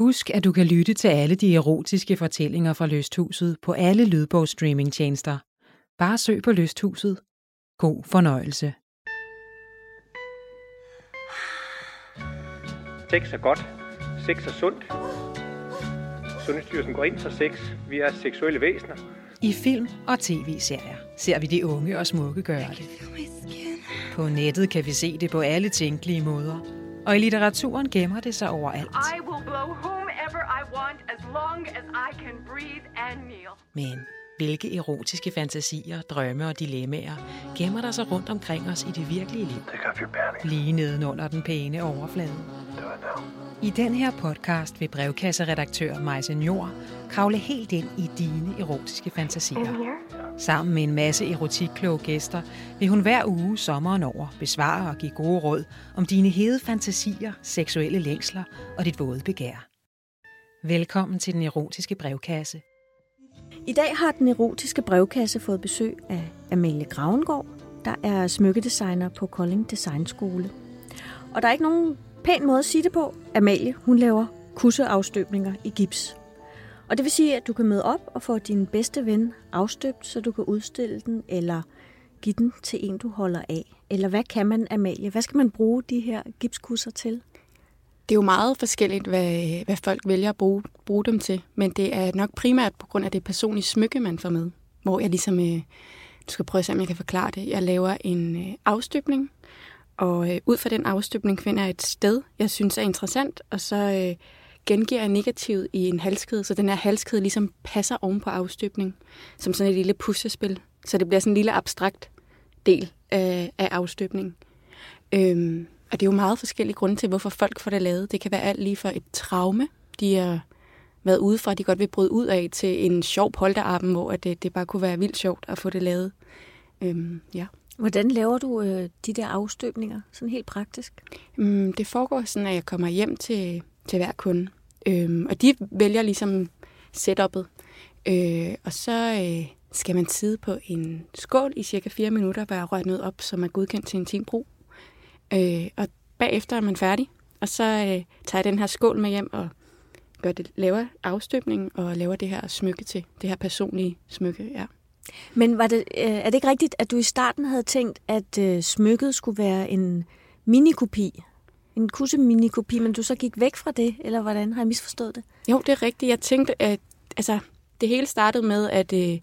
Husk, at du kan lytte til alle de erotiske fortællinger fra Lysthuset på alle lydbogsstreamingtjenester. Bare søg på Lysthuset. God fornøjelse. Sex er godt. Sex er sundt. Sundhedsstyrelsen går ind for sex. Vi er seksuelle væsener. I film og tv-serier ser vi de unge og smukke gøre det. På nettet kan vi se det på alle tænkelige måder. Og i litteraturen gemmer det sig overalt. I will blow whomever I want as long as I can breathe and kneel. Men hvilke erotiske fantasier, drømme og dilemmaer gemmer der sig rundt omkring os i det virkelige liv? Lige nedenunder den pæne overflade. I den her podcast vil brevkasseredaktør Majse Njord kravle helt ind i dine erotiske fantasier. Sammen med en masse erotikkloge gæster vil hun hver uge sommeren over besvare og give gode råd om dine hede fantasier, seksuelle længsler og dit våde begær. Velkommen til den erotiske brevkasse. I dag har den erotiske brevkasse fået besøg af Amalie Gravengård, der er smykkedesigner på Kolding Designskole. Og der er ikke nogen pæn måde at sige det på. Amalie, hun laver kusseafstøbninger i gips. Og det vil sige, at du kan møde op og få din bedste ven afstøbt, så du kan udstille den eller give den til en, du holder af. Eller hvad kan man, Amalie? Hvad skal man bruge de her gipskusser til? Det er jo meget forskelligt, hvad, hvad folk vælger at bruge, bruge dem til, men det er nok primært på grund af det personlige smykke, man får med. Hvor jeg ligesom, øh, du skal prøve at se, om jeg kan forklare det. Jeg laver en øh, afstøbning, og øh, ud fra den afstøbning finder jeg et sted, jeg synes er interessant, og så øh, gengiver jeg negativet i en halskæde, så den her halskæde ligesom passer oven på afstøbning, som sådan et lille puslespil. Så det bliver sådan en lille abstrakt del af, af afstøbningen. Øhm, og det er jo meget forskellige grunde til, hvorfor folk får det lavet. Det kan være alt lige fra et traume, de har været ude fra, de godt vil bryde ud af, til en sjov polterarben, hvor det, det bare kunne være vildt sjovt at få det lavet. Øhm, ja. Hvordan laver du øh, de der afstøbninger, sådan helt praktisk? Øhm, det foregår sådan, at jeg kommer hjem til, til hver kunde. Øhm, og de vælger ligesom setup'et. Øh, og så øh, skal man sidde på en skål i cirka 4 minutter, hvor jeg rører noget op, som er godkendt til intim brug. Øh, og bagefter er man færdig, og så øh, tager jeg den her skål med hjem og gør det, laver afstøbning og laver det her smykke til, det her personlige smykke, ja. Men var det, øh, er det ikke rigtigt, at du i starten havde tænkt, at øh, smykket skulle være en minikopi? En kusse minikopi, men du så gik væk fra det, eller hvordan har jeg misforstået det? Jo, det er rigtigt. Jeg tænkte, at altså, det hele startede med, at øh,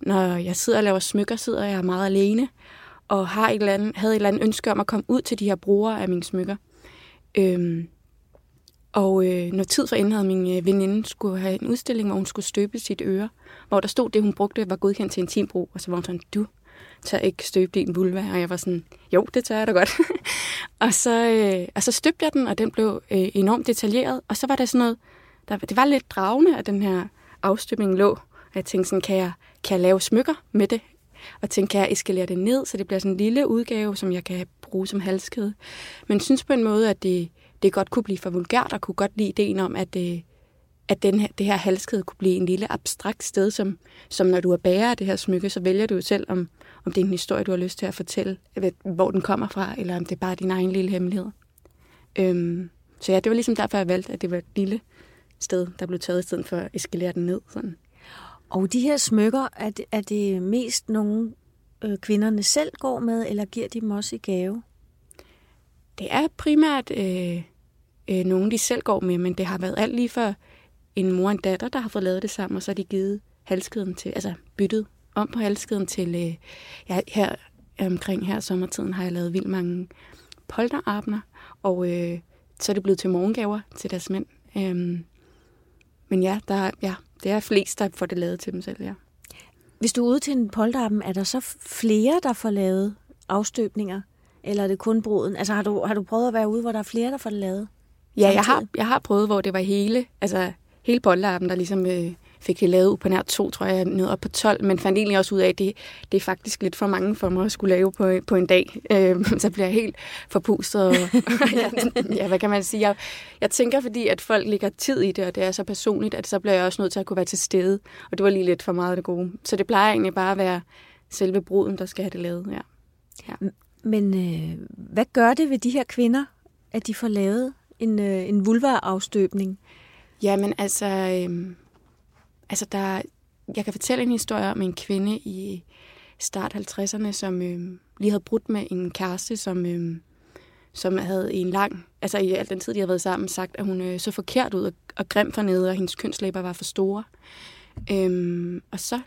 når jeg sidder og laver smykker, sidder jeg meget alene, og har et eller andet, havde et eller andet ønske om at komme ud til de her brugere af mine smykker. Øhm, og øh, når tid for inden havde min øh, veninde skulle have en udstilling, hvor hun skulle støbe sit øre, hvor der stod, det hun brugte var godkendt til intimbrug, og så var hun sådan, du tør ikke støbe din vulva, og jeg var sådan, jo, det tør jeg da godt. og, så, øh, og så støbte jeg den, og den blev øh, enormt detaljeret, og så var der sådan noget, der, det var lidt dragende, at den her afstøbning lå. Og jeg tænkte sådan, kan jeg, kan jeg lave smykker med det? Og tænke, kan jeg eskalere det ned, så det bliver sådan en lille udgave, som jeg kan bruge som halskede. Men synes på en måde, at det, det godt kunne blive for vulgært, og kunne godt lide ideen om, at, det, at den her, det her halskede kunne blive en lille abstrakt sted, som, som når du er bærer af det her smykke, så vælger du jo selv, om, om det er en historie, du har lyst til at fortælle, hvor den kommer fra, eller om det er bare din egen lille hemmelighed. Øhm, så ja, det var ligesom derfor, jeg valgte, at det var et lille sted, der blev taget i stedet for at eskalere den ned. Sådan. Og de her smykker, er det, er det mest nogen øh, kvinderne selv går med, eller giver de dem også i gave? Det er primært øh, øh, nogen, de selv går med, men det har været alt lige for en mor og en datter, der har fået lavet det sammen, og så har de givet halskeden til, altså byttet om på halskeden til, øh, ja, her omkring her sommertiden har jeg lavet vildt mange polterabner, og øh, så er det blevet til morgengaver til deres mænd. Øhm, men ja, der, ja, det er flest, der får det lavet til dem selv, ja. Hvis du er ude til en polterappen, er der så flere, der får lavet afstøbninger? Eller er det kun bruden? Altså har du, har du prøvet at være ude, hvor der er flere, der får det lavet? Ja, jeg har, jeg har prøvet, hvor det var hele, altså hele polterappen, der ligesom øh, fik det lavet på nær to, tror jeg, ned op på 12, men fandt egentlig også ud af, at det, det er faktisk lidt for mange for mig at skulle lave på, på en dag. Øh, så bliver jeg helt forpustet. Og, ja, ja, hvad kan man sige? Jeg, jeg tænker, fordi at folk lægger tid i det, og det er så personligt, at så bliver jeg også nødt til at kunne være til stede. Og det var lige lidt for meget det gode. Så det plejer egentlig bare at være selve bruden, der skal have det lavet. Ja. ja. Men øh, hvad gør det ved de her kvinder, at de får lavet en, øh, en vulva-afstøbning? Jamen altså, øhm, altså der, jeg kan fortælle en historie om en kvinde i start 50'erne, som øh, lige havde brudt med en kæreste, som, øh, som havde i en lang, altså i al den tid, de havde været sammen, sagt, at hun øh, så forkert ud og, og grim for nede, og hendes kønslæber var for store. Øhm, og så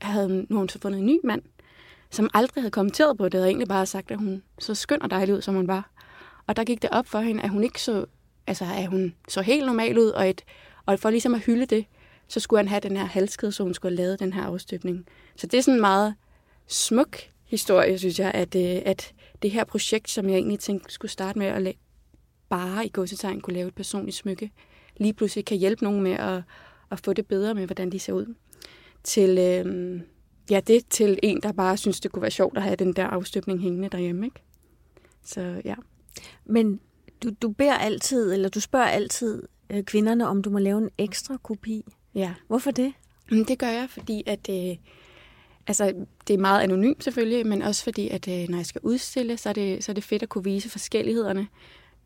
havde hun, nu havde hun så fundet en ny mand, som aldrig havde kommenteret på det, og egentlig bare sagt, at hun så skøn og dejlig ud, som hun var. Og der gik det op for hende, at hun ikke så, altså at hun så helt normal ud, og, et, og for ligesom at hylde det, så skulle han have den her halskede, så hun skulle have lavet den her afstøbning. Så det er sådan en meget smuk historie, synes jeg, at, øh, at det her projekt, som jeg egentlig tænkte skulle starte med at lave, bare i godsetegn kunne lave et personligt smykke, lige pludselig kan hjælpe nogen med at, at få det bedre med, hvordan de ser ud. Til, øh, ja, det til en, der bare synes, det kunne være sjovt at have den der afstøbning hængende derhjemme. Ikke? Så ja. Men du, du beder altid, eller du spørger altid øh, kvinderne, om du må lave en ekstra kopi. Ja. Hvorfor det? Det gør jeg, fordi at, øh, altså, det er meget anonymt selvfølgelig, men også fordi, at øh, når jeg skal udstille, så er, det, så er det fedt at kunne vise forskellighederne.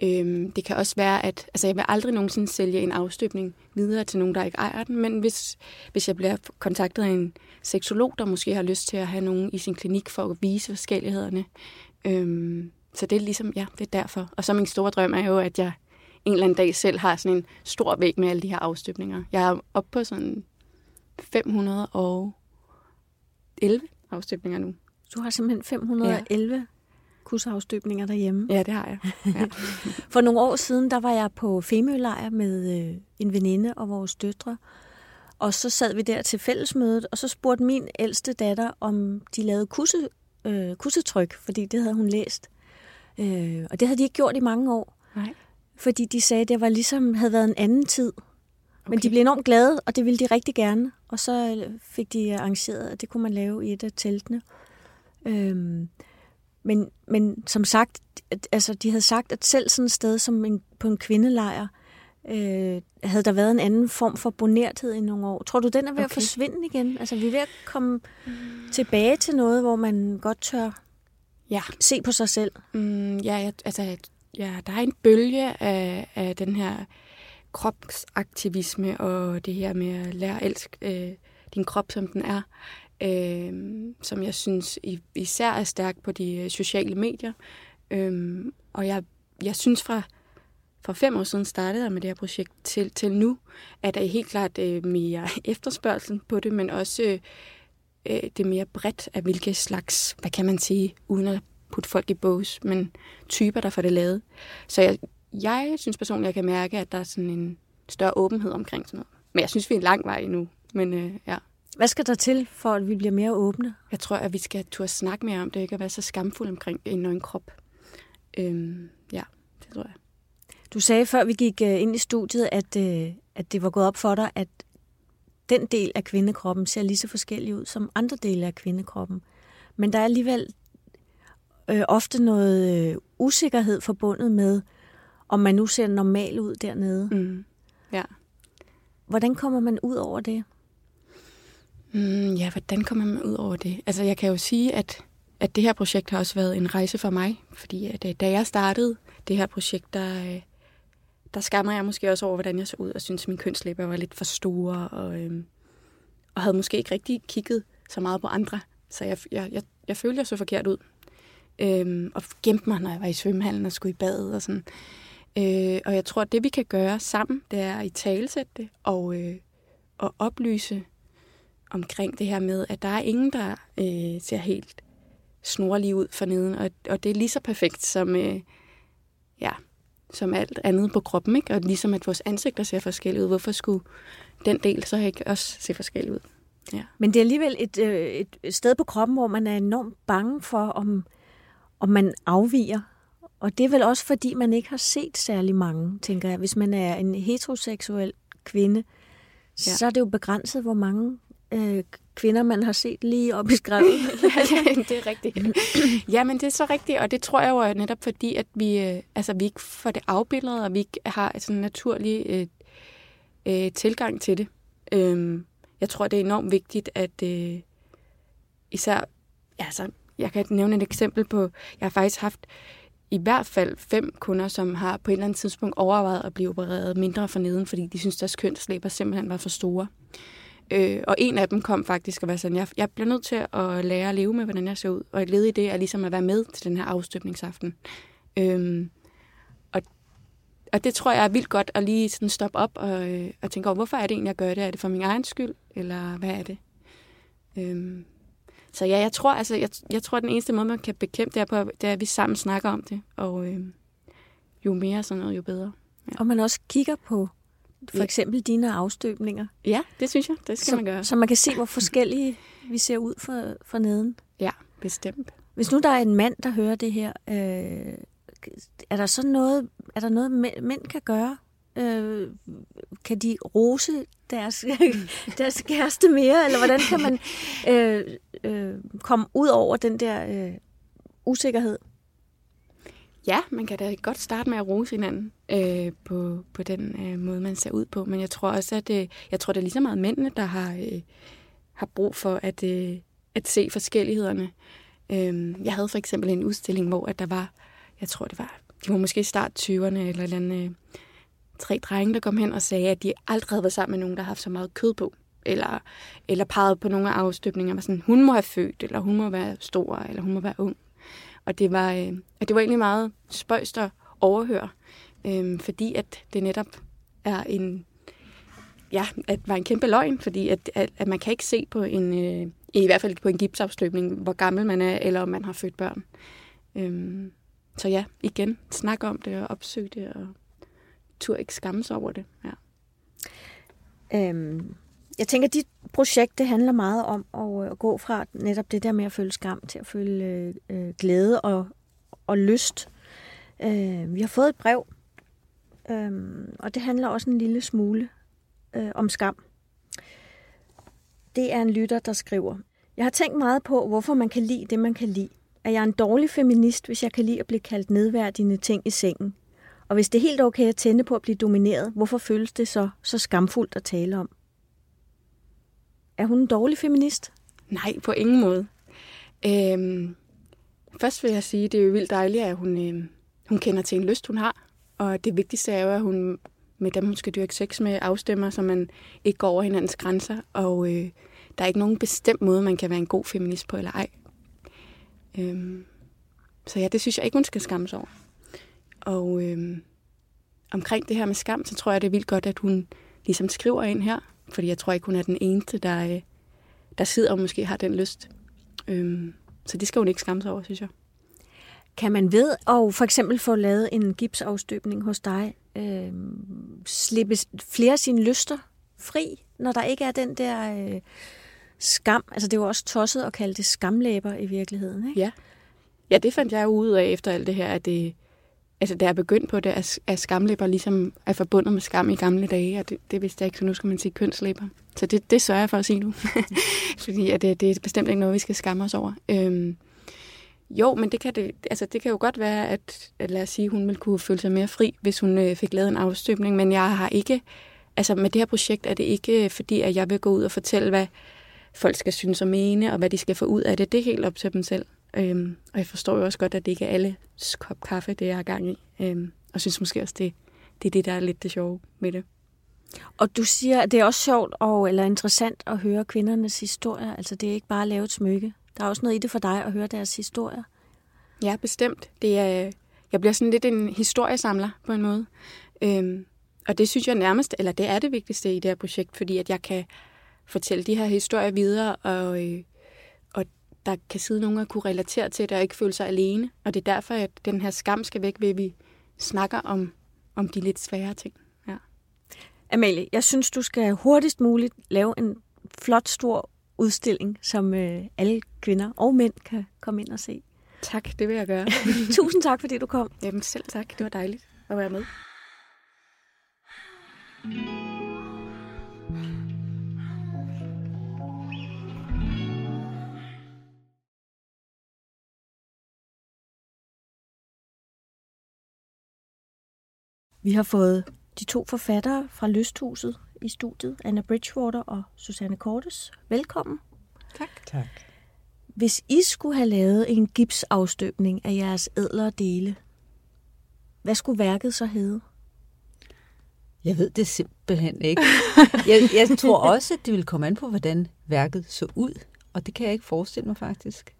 Øhm, det kan også være, at altså, jeg vil aldrig nogensinde sælge en afstøbning videre til nogen, der ikke ejer den, men hvis, hvis jeg bliver kontaktet af en seksolog, der måske har lyst til at have nogen i sin klinik for at vise forskellighederne, øhm, så det er ligesom, ja, det er derfor. Og så min store drøm er jo, at jeg en eller anden dag selv har sådan en stor væg med alle de her afstøbninger. Jeg er oppe på sådan 511 afstøbninger nu. Du har simpelthen 511 ja. kusseafstøbninger derhjemme. Ja, det har jeg. Ja. For nogle år siden, der var jeg på Femølejr med øh, en veninde og vores døtre. Og så sad vi der til fællesmødet, og så spurgte min ældste datter, om de lavede kusse, øh, kussetryk, fordi det havde hun læst. Øh, og det havde de ikke gjort i mange år. Nej. Fordi de sagde, at det var ligesom havde været en anden tid. Okay. Men de blev enormt glade, og det ville de rigtig gerne. Og så øh, fik de arrangeret, at det kunne man lave i et af teltene. Øhm, men, men som sagt, at, altså, de havde sagt, at selv sådan et sted som en, på en kvindelejr, øh, havde der været en anden form for bonerthed i nogle år. Tror du, den er ved okay. at forsvinde igen? Altså, vi er ved at komme mm. tilbage til noget, hvor man godt tør ja. se på sig selv. Mm, ja, jeg, altså, ja, der er en bølge af, af den her kropsaktivisme og det her med at lære at elske øh, din krop, som den er, øh, som jeg synes især er stærk på de øh, sociale medier. Øh, og jeg, jeg synes fra, for fem år siden startede jeg med det her projekt til, til nu, at der er helt klart øh, mere efterspørgsel på det, men også øh, øh det mere bredt af hvilke slags, hvad kan man sige, uden at putte folk i bås, men typer, der får det lavet. Så jeg, jeg synes personligt, jeg kan mærke, at der er sådan en større åbenhed omkring sådan noget. Men jeg synes, vi er en lang vej endnu. Men øh, ja. Hvad skal der til, for at vi bliver mere åbne? Jeg tror, at vi skal turde snakke mere om det, ikke at være så skamfuld omkring en en krop. Øhm, ja, det tror jeg. Du sagde, før vi gik øh, ind i studiet, at, øh, at det var gået op for dig, at den del af kvindekroppen ser lige så forskellig ud som andre dele af kvindekroppen. Men der er alligevel øh, ofte noget øh, usikkerhed forbundet med, om man nu ser normal ud dernede. Mm. Ja. Hvordan kommer man ud over det? Mm, ja, hvordan kommer man ud over det? Altså, jeg kan jo sige, at, at det her projekt har også været en rejse for mig. Fordi at, øh, da jeg startede det her projekt, der, øh, der skammer jeg måske også over, hvordan jeg så ud, og synes, at mine kønslæber var lidt for store, og, øhm, og havde måske ikke rigtig kigget så meget på andre. Så jeg, jeg, jeg, jeg følte, jeg så forkert ud. Øhm, og gemte mig, når jeg var i svømmehallen og skulle i bad og sådan. Øh, og jeg tror, at det vi kan gøre sammen, det er at i talesætte det og, øh, og oplyse omkring det her med, at der er ingen, der øh, ser helt snorlig ud for neden, og, og det er lige så perfekt som, øh, ja, som alt andet på kroppen, ikke? og ligesom at vores ansigter ser forskellige ud. Hvorfor skulle den del så ikke også se forskellig ud? Ja. Men det er alligevel et, øh, et sted på kroppen, hvor man er enormt bange for, om, om man afviger og det er vel også, fordi man ikke har set særlig mange, tænker jeg. Hvis man er en heteroseksuel kvinde, ja. så er det jo begrænset, hvor mange øh, kvinder, man har set lige op i ja, det er rigtigt. ja, men det er så rigtigt, og det tror jeg jo er netop fordi, at vi, øh, altså, vi ikke får det afbildet, og vi ikke har sådan en naturlig øh, øh, tilgang til det. Øh, jeg tror, det er enormt vigtigt, at øh, især, altså, jeg kan nævne et eksempel på, jeg har faktisk haft i hvert fald fem kunder, som har på et eller andet tidspunkt overvejet at blive opereret mindre for neden, fordi de synes, deres kønslæber simpelthen var for store. Øh, og en af dem kom faktisk og var sådan, jeg, jeg bliver nødt til at lære at leve med, hvordan jeg ser ud. Og et led i det er ligesom at være med til den her afstøbningsaften. Øh, og, og det tror jeg er vildt godt at lige sådan stoppe op og, øh, og tænke over, hvorfor er det egentlig, jeg gør det? Er det for min egen skyld, eller hvad er det? Øh, så ja, jeg tror, altså, jeg, jeg tror, at den eneste måde, man kan bekæmpe det, er, på, det er, at vi sammen snakker om det. Og øh, jo mere sådan noget, jo bedre. Ja. Og man også kigger på for eksempel dine afstøbninger. Ja, det synes jeg. Det skal så, man gøre. Så man kan se, hvor forskellige vi ser ud for, for neden. Ja, bestemt. Hvis nu der er en mand, der hører det her, øh, er der så noget, er der noget mænd kan gøre? Øh, kan de rose deres, deres kæreste mere, eller hvordan kan man øh, øh, komme ud over den der øh, usikkerhed? Ja, man kan da godt starte med at rose hinanden øh, på, på den øh, måde, man ser ud på. Men jeg tror også, at øh, jeg tror, det er lige så meget mændene, der har, øh, har brug for at, øh, at se forskellighederne. Øh, jeg havde for eksempel en udstilling, hvor at der var, jeg tror det var, de var måske i start 20'erne eller eller andet, øh, tre drenge, der kom hen og sagde, at de aldrig havde været sammen med nogen, der har haft så meget kød på. Eller, eller peget på nogle af afstøbninger, var sådan, hun må have født, eller hun må være stor, eller hun må være ung. Og det var, øh, og det var egentlig meget spøjst at overhøre, øh, fordi at det netop er en, ja, at var en kæmpe løgn, fordi at, at, at man kan ikke se på en, øh, i hvert fald på en gipsafstøbning, hvor gammel man er, eller om man har født børn. Øh, så ja, igen, snak om det og opsøg det, og tur ikke skamme sig over det. Ja. Øhm, jeg tænker, at dit projekt det handler meget om at, øh, at gå fra netop det der med at føle skam til at føle øh, øh glæde og, og lyst. Øh, vi har fået et brev, øh, og det handler også en lille smule øh, om skam. Det er en lytter, der skriver, Jeg har tænkt meget på, hvorfor man kan lide det, man kan lide. Er jeg en dårlig feminist, hvis jeg kan lide at blive kaldt nedværdigende ting i sengen? Og hvis det er helt okay at tænde på at blive domineret, hvorfor føles det så, så skamfuldt at tale om? Er hun en dårlig feminist? Nej, på ingen måde. Øhm, først vil jeg sige, at det er jo vildt dejligt, at hun, øhm, hun kender til en lyst, hun har. Og det vigtigste er jo, at hun med dem, hun skal dyrke sex med, afstemmer, så man ikke går over hinandens grænser. Og øh, der er ikke nogen bestemt måde, man kan være en god feminist på eller ej. Øhm, så ja, det synes jeg ikke, hun skal skamme sig over. Og øh, omkring det her med skam, så tror jeg, det er vildt godt, at hun ligesom skriver ind her. Fordi jeg tror ikke, hun er den eneste, der, øh, der sidder og måske har den lyst. Øh, så det skal hun ikke skamme sig over, synes jeg. Kan man ved at for eksempel få lavet en gipsafstøbning hos dig, øh, slippe flere af sine lyster fri, når der ikke er den der øh, skam? Altså det er jo også tosset at kalde det skamlæber i virkeligheden, ikke? Ja. Ja, det fandt jeg ud af efter alt det her, at det, altså, da jeg begyndte på det, at, at skamlæber ligesom er forbundet med skam i gamle dage, og det, det vidste jeg ikke, så nu skal man sige kønslæber. Så det, det sørger jeg for at sige nu. Fordi at det, det er bestemt ikke noget, vi skal skamme os over. Øhm, jo, men det kan, det, altså, det kan jo godt være, at, at lad os sige, hun ville kunne føle sig mere fri, hvis hun øh, fik lavet en afstøbning, men jeg har ikke, altså med det her projekt er det ikke øh, fordi, at jeg vil gå ud og fortælle, hvad folk skal synes og mene, og hvad de skal få ud af det. Det er helt op til dem selv. Øhm, og jeg forstår jo også godt, at det ikke er alle kop kaffe, det jeg er gang i. Øhm, og synes måske også, det, det er det, der er lidt det sjove med det. Og du siger, at det er også sjovt og, eller interessant at høre kvindernes historier. Altså det er ikke bare at lave et smykke. Der er også noget i det for dig at høre deres historier. Ja, bestemt. Det er, jeg bliver sådan lidt en historiesamler på en måde. Øhm, og det synes jeg nærmest, eller det er det vigtigste i det her projekt, fordi at jeg kan fortælle de her historier videre, og, øh, der kan sidde nogen og kunne relatere til det og ikke føle sig alene. Og det er derfor, at den her skam skal væk ved, at vi snakker om, om de lidt svære ting. Ja. Amalie, jeg synes, du skal hurtigst muligt lave en flot, stor udstilling, som øh, alle kvinder og mænd kan komme ind og se. Tak, det vil jeg gøre. Tusind tak, fordi du kom. Jamen selv tak, det var dejligt at være med. Vi har fået de to forfattere fra Lysthuset i studiet, Anna Bridgewater og Susanne Kortes. Velkommen. Tak. Tak. Hvis I skulle have lavet en gipsafstøbning af jeres ædlere dele, hvad skulle værket så hedde? Jeg ved det simpelthen ikke. Jeg, jeg tror også, at det vil komme an på, hvordan værket så ud. Og det kan jeg ikke forestille mig faktisk.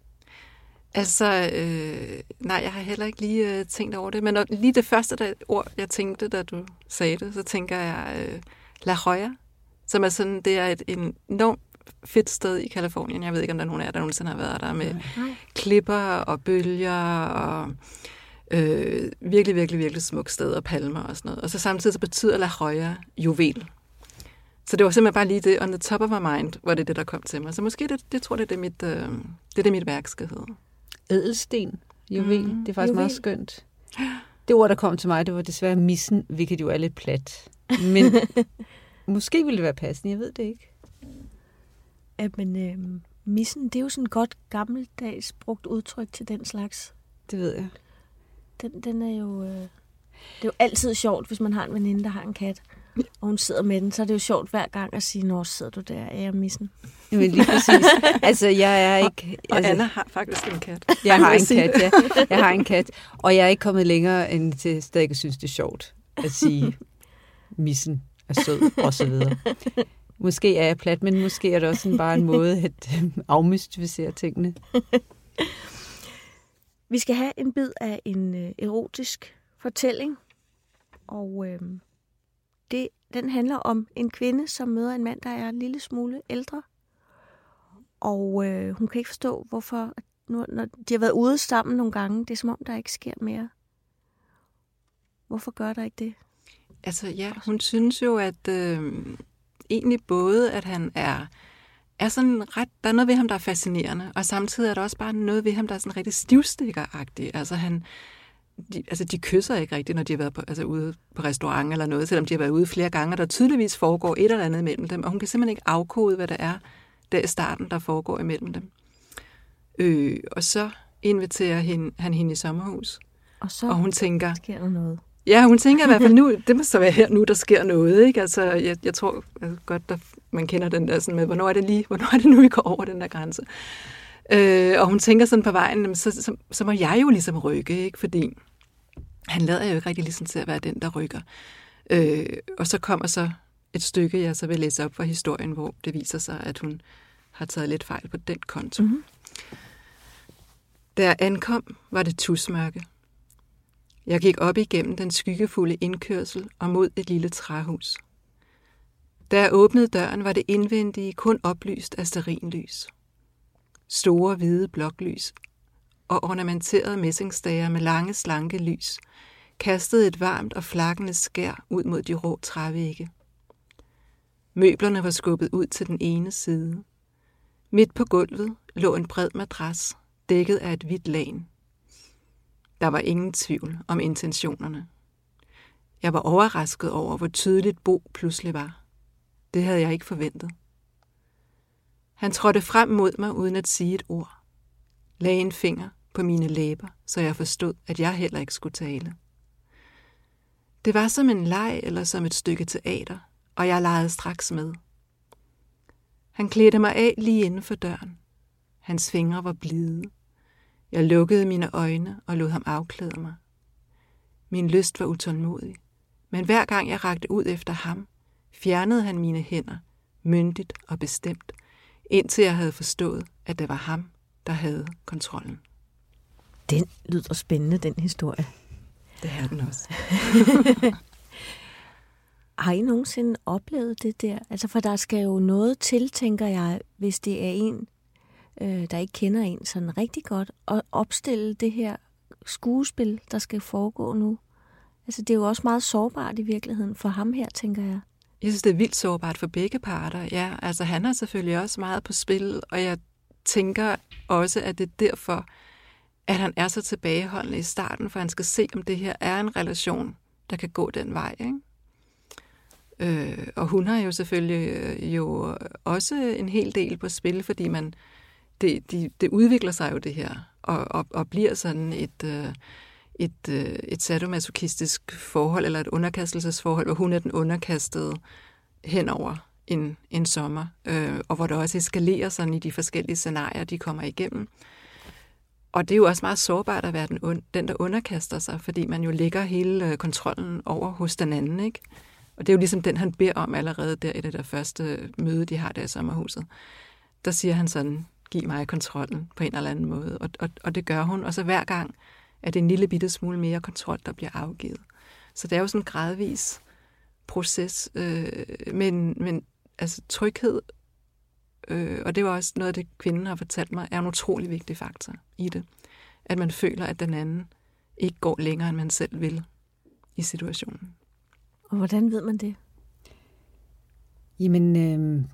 Altså, øh, nej, jeg har heller ikke lige øh, tænkt over det. Men når, lige det første der, ord, jeg tænkte, da du sagde det, så tænker jeg øh, La Jolla, som er sådan, det er et enormt fedt sted i Kalifornien. Jeg ved ikke, om der er nogen af jer, der nogensinde har været der med nej. klipper og bølger og øh, virkelig, virkelig, virkelig smukt sted og palmer og sådan noget. Og så samtidig så betyder La Jolla juvel. Så det var simpelthen bare lige det, on the top of my mind, hvor det det, der kom til mig. Så måske det, det tror jeg, det er mit, øh, det er det, mit værk skal hedde. Ædelsten, juvel. Mm, det er faktisk juvel. meget skønt. Det ord, der kom til mig, det var desværre missen, hvilket jo er lidt plat. Men måske ville det være passende, jeg ved det ikke. Ja, men øh, missen, det er jo sådan et godt gammeldags brugt udtryk til den slags. Det ved jeg. Den, den er jo... Øh, det er jo altid sjovt, hvis man har en veninde, der har en kat, og hun sidder med den, så er det jo sjovt hver gang at sige, når sidder du der, er jeg missen? Jamen lige præcis. Altså, jeg er ikke... Og, altså, Anna har faktisk en kat. Jeg har en kat, ja. Jeg har en kat, og jeg er ikke kommet længere end til stadig synes, det er sjovt at sige, missen er sød, og så videre. Måske er jeg plat, men måske er det også sådan bare en måde at øh, afmystificere tingene. Vi skal have en bid af en øh, erotisk fortælling, og øh, det, den handler om en kvinde, som møder en mand, der er en lille smule ældre. Og øh, hun kan ikke forstå, hvorfor, nu, når de har været ude sammen nogle gange, det er som om, der ikke sker mere. Hvorfor gør der ikke det? Altså ja, hun synes jo, at øh, egentlig både, at han er er sådan ret, der er noget ved ham, der er fascinerende, og samtidig er der også bare noget ved ham, der er sådan rigtig stivstikkeragtig. Altså han, de, altså de kysser ikke rigtigt, når de har været på, altså ude på restaurant eller noget, selvom de har været ude flere gange, og der tydeligvis foregår et eller andet mellem dem, og hun kan simpelthen ikke afkode, hvad det er, der i starten, der foregår imellem dem. Øh, og så inviterer hende, han hende i sommerhus, og, så og hun tænker, sker der noget. Ja, hun tænker i hvert fald nu, det må så være her nu, der sker noget. Ikke? Altså, jeg, jeg tror altså, godt, at man kender den der sådan med, hvornår er det lige, hvornår er det nu, vi går over den der grænse. Øh, og hun tænker sådan på vejen, så, så, så må jeg jo ligesom rykke, ikke? fordi han lader jo ikke rigtig ligesom til at være den, der rykker. Øh, og så kommer så et stykke, jeg så vil læse op fra historien, hvor det viser sig, at hun har taget lidt fejl på den konto. Mm-hmm. Da jeg ankom, var det tusmørke. Jeg gik op igennem den skyggefulde indkørsel og mod et lille træhus. Da jeg åbnede døren, var det indvendige kun oplyst af sterinlys. Store hvide bloklys og ornamenterede messingstager med lange, slanke lys kastede et varmt og flakkende skær ud mod de rå trævægge. Møblerne var skubbet ud til den ene side. Midt på gulvet lå en bred madras, dækket af et hvidt lagen. Der var ingen tvivl om intentionerne. Jeg var overrasket over, hvor tydeligt Bo pludselig var. Det havde jeg ikke forventet. Han trådte frem mod mig uden at sige et ord. Lagde en finger på mine læber, så jeg forstod, at jeg heller ikke skulle tale. Det var som en leg eller som et stykke teater, og jeg legede straks med. Han klædte mig af lige inden for døren. Hans fingre var blide. Jeg lukkede mine øjne og lod ham afklæde mig. Min lyst var utålmodig, men hver gang jeg rakte ud efter ham, fjernede han mine hænder, myndigt og bestemt, indtil jeg havde forstået, at det var ham, der havde kontrollen. Den lyder spændende, den historie. Det er den også. Har I nogensinde oplevet det der? Altså, for der skal jo noget til, tænker jeg, hvis det er en, øh, der ikke kender en sådan rigtig godt, at opstille det her skuespil, der skal foregå nu. Altså, det er jo også meget sårbart i virkeligheden for ham her, tænker jeg. Jeg synes, det er vildt sårbart for begge parter. Ja, altså han har selvfølgelig også meget på spil, og jeg tænker også, at det er derfor, at han er så tilbageholdende i starten, for han skal se, om det her er en relation, der kan gå den vej. Ikke? Øh, og hun har jo selvfølgelig øh, jo også en hel del på spil, fordi man det, de, det udvikler sig jo det her, og, og, og bliver sådan et, øh, et, øh, et sadomasochistisk forhold, eller et underkastelsesforhold, hvor hun er den underkastede henover en, en sommer, øh, og hvor det også eskalerer sådan i de forskellige scenarier, de kommer igennem. og det er jo også meget sårbart at være den, den, der underkaster sig, fordi man jo lægger hele øh, kontrollen over hos den anden, ikke? Og det er jo ligesom den, han beder om allerede der i det der første øh, møde, de har der i sommerhuset. Der siger han sådan, giv mig kontrollen på en eller anden måde. Og, og, og det gør hun. Og så hver gang er det en lille bitte smule mere kontrol, der bliver afgivet. Så det er jo sådan en gradvis proces. Øh, men, men altså tryghed, øh, og det var også noget af det, kvinden har fortalt mig, er en utrolig vigtig faktor i det. At man føler, at den anden ikke går længere, end man selv vil i situationen. Og hvordan ved man det? Jamen, øh,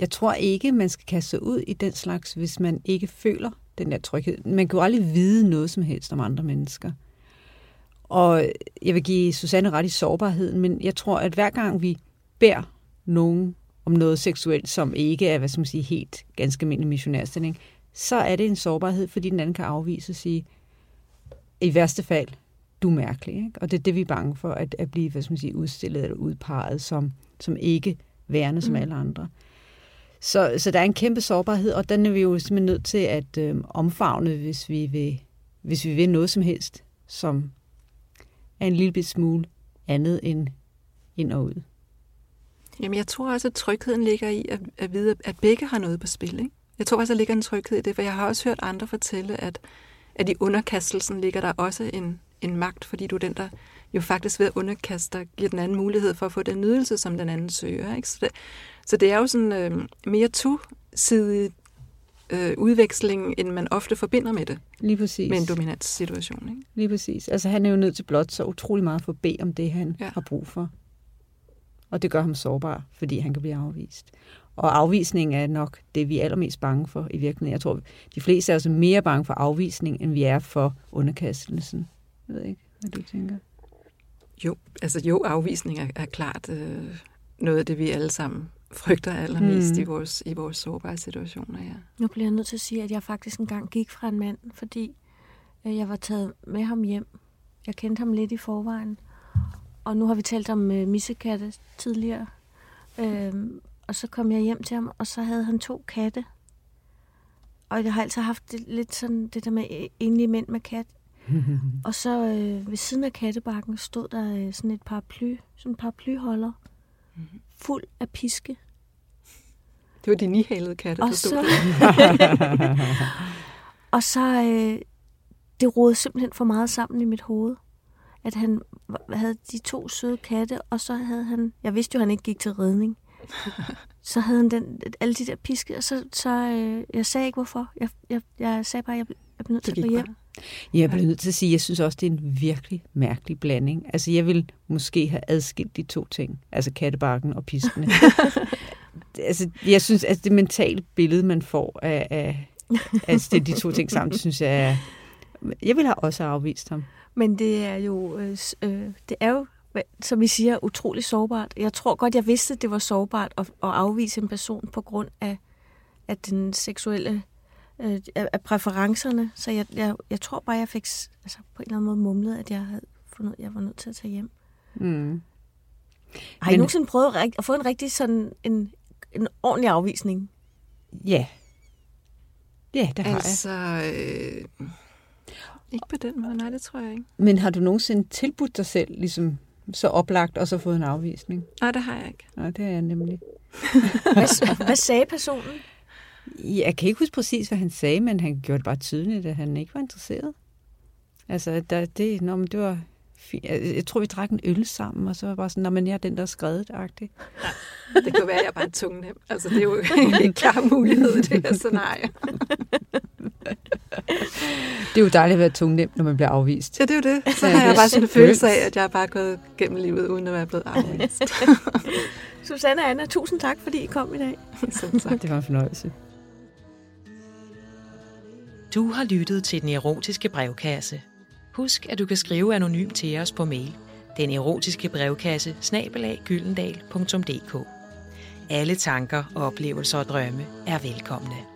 jeg tror ikke, man skal kaste sig ud i den slags, hvis man ikke føler den der tryghed. Man kan jo aldrig vide noget som helst om andre mennesker. Og jeg vil give Susanne ret i sårbarheden, men jeg tror, at hver gang vi beder nogen om noget seksuelt, som ikke er, hvad skal man sige, helt ganske almindelig missionærstilling, så er det en sårbarhed, fordi den anden kan afvise og sige, i værste fald, du er mærkelig. Ikke? Og det er det, vi er bange for, at, at blive hvad skal man sige, udstillet eller udpeget som, som ikke værende som mm. alle andre. Så, så der er en kæmpe sårbarhed, og den er vi jo simpelthen nødt til at øh, omfavne, hvis vi, vil, hvis vi vil noget som helst, som er en lille smule andet end ind og ud. Jamen, jeg tror også, at trygheden ligger i at, at vide, at begge har noget på spil. Ikke? Jeg tror også, at der ligger en tryghed i det, for jeg har også hørt andre fortælle, at, at i underkastelsen ligger der også en, en magt, fordi du er den, der jo faktisk ved at underkaste dig, giver den anden mulighed for at få den nydelse, som den anden søger. Ikke? Så, det, så det er jo sådan øh, mere to-sidig øh, udveksling, end man ofte forbinder med det. Lige præcis. Med en dominanssituation. Ikke? Lige præcis. Altså han er jo nødt til blot så utrolig meget for at bede om det, han ja. har brug for. Og det gør ham sårbar, fordi han kan blive afvist. Og afvisning er nok det, vi er allermest bange for i virkeligheden. Jeg tror, de fleste er også mere bange for afvisning, end vi er for underkastelsen. Jeg ved ikke, hvad du tænker. Jo, altså jo, afvisning er, er klart øh, noget af det, vi alle sammen frygter allermest mm. i, vores, i vores sårbare situationer. Ja. Nu bliver jeg nødt til at sige, at jeg faktisk engang gik fra en mand, fordi øh, jeg var taget med ham hjem. Jeg kendte ham lidt i forvejen. Og nu har vi talt om øh, missekatte tidligere. Øh, og så kom jeg hjem til ham, og så havde han to katte. Og jeg har altid haft det, lidt sådan det der med øh, enlige mænd med kat. og så øh, ved siden af kattebakken stod der øh, sådan et paraply, sådan en paraplyholder, mm-hmm. fuld af piske. Det var de nihalede katte, og der stod så, og så, øh, det rodede simpelthen for meget sammen i mit hoved. At han havde de to søde katte, og så havde han, jeg vidste jo, at han ikke gik til redning. så havde han den, alle de der piske, og så, så øh, jeg sagde ikke hvorfor. Jeg, jeg, jeg sagde bare, at jeg, jeg blev nødt til at gå hjem. Bare. Jeg bliver nødt til at sige, at jeg synes også, det er en virkelig mærkelig blanding. Altså, jeg vil måske have adskilt de to ting. Altså kattebakken og piskene. altså, jeg synes, at det mentale billede, man får af, af altså, det, de to ting sammen, det synes jeg er... Jeg vil have også afvist ham. Men det er jo, øh, øh det er jo, som vi siger, utrolig sårbart. Jeg tror godt, jeg vidste, at det var sårbart at, at afvise en person på grund af, af den seksuelle øh, af præferencerne. Så jeg, jeg, jeg tror bare, jeg fik altså, på en eller anden måde mumlet, at jeg havde fundet, at jeg var nødt til at tage hjem. Mm. Har I Men... nogensinde prøvet at få en rigtig sådan en, en ordentlig afvisning? Ja. Ja, det har altså, jeg. Øh, ikke på den måde, nej, det tror jeg ikke. Men har du nogensinde tilbudt dig selv, ligesom så oplagt, og så fået en afvisning? Nej, det har jeg ikke. Nej, det er jeg nemlig. hvad, hvad sagde personen? Jeg kan ikke huske præcis, hvad han sagde, men han gjorde det bare tydeligt, at han ikke var interesseret. Altså, der, det, når man, det var fint. Jeg tror, vi drak en øl sammen, og så var bare sådan, når man jeg er den, der er skrevet agtigt. Ja, det kan være, at jeg er bare tungnem. Altså, det er jo en klar mulighed, det her scenarie. det er jo dejligt at være tungnem, når man bliver afvist. Ja, det er jo det. Så har jeg bare sådan en følelse af, at jeg er bare gået gennem livet, uden at være blevet afvist. Susanne og Anna, tusind tak, fordi I kom i dag. Det var en fornøjelse. Du har lyttet til Den Erotiske Brevkasse. Husk, at du kan skrive anonymt til os på mail. Den erotiske brevkasse, snabelaggyldendal.dk Alle tanker, oplevelser og drømme er velkomne.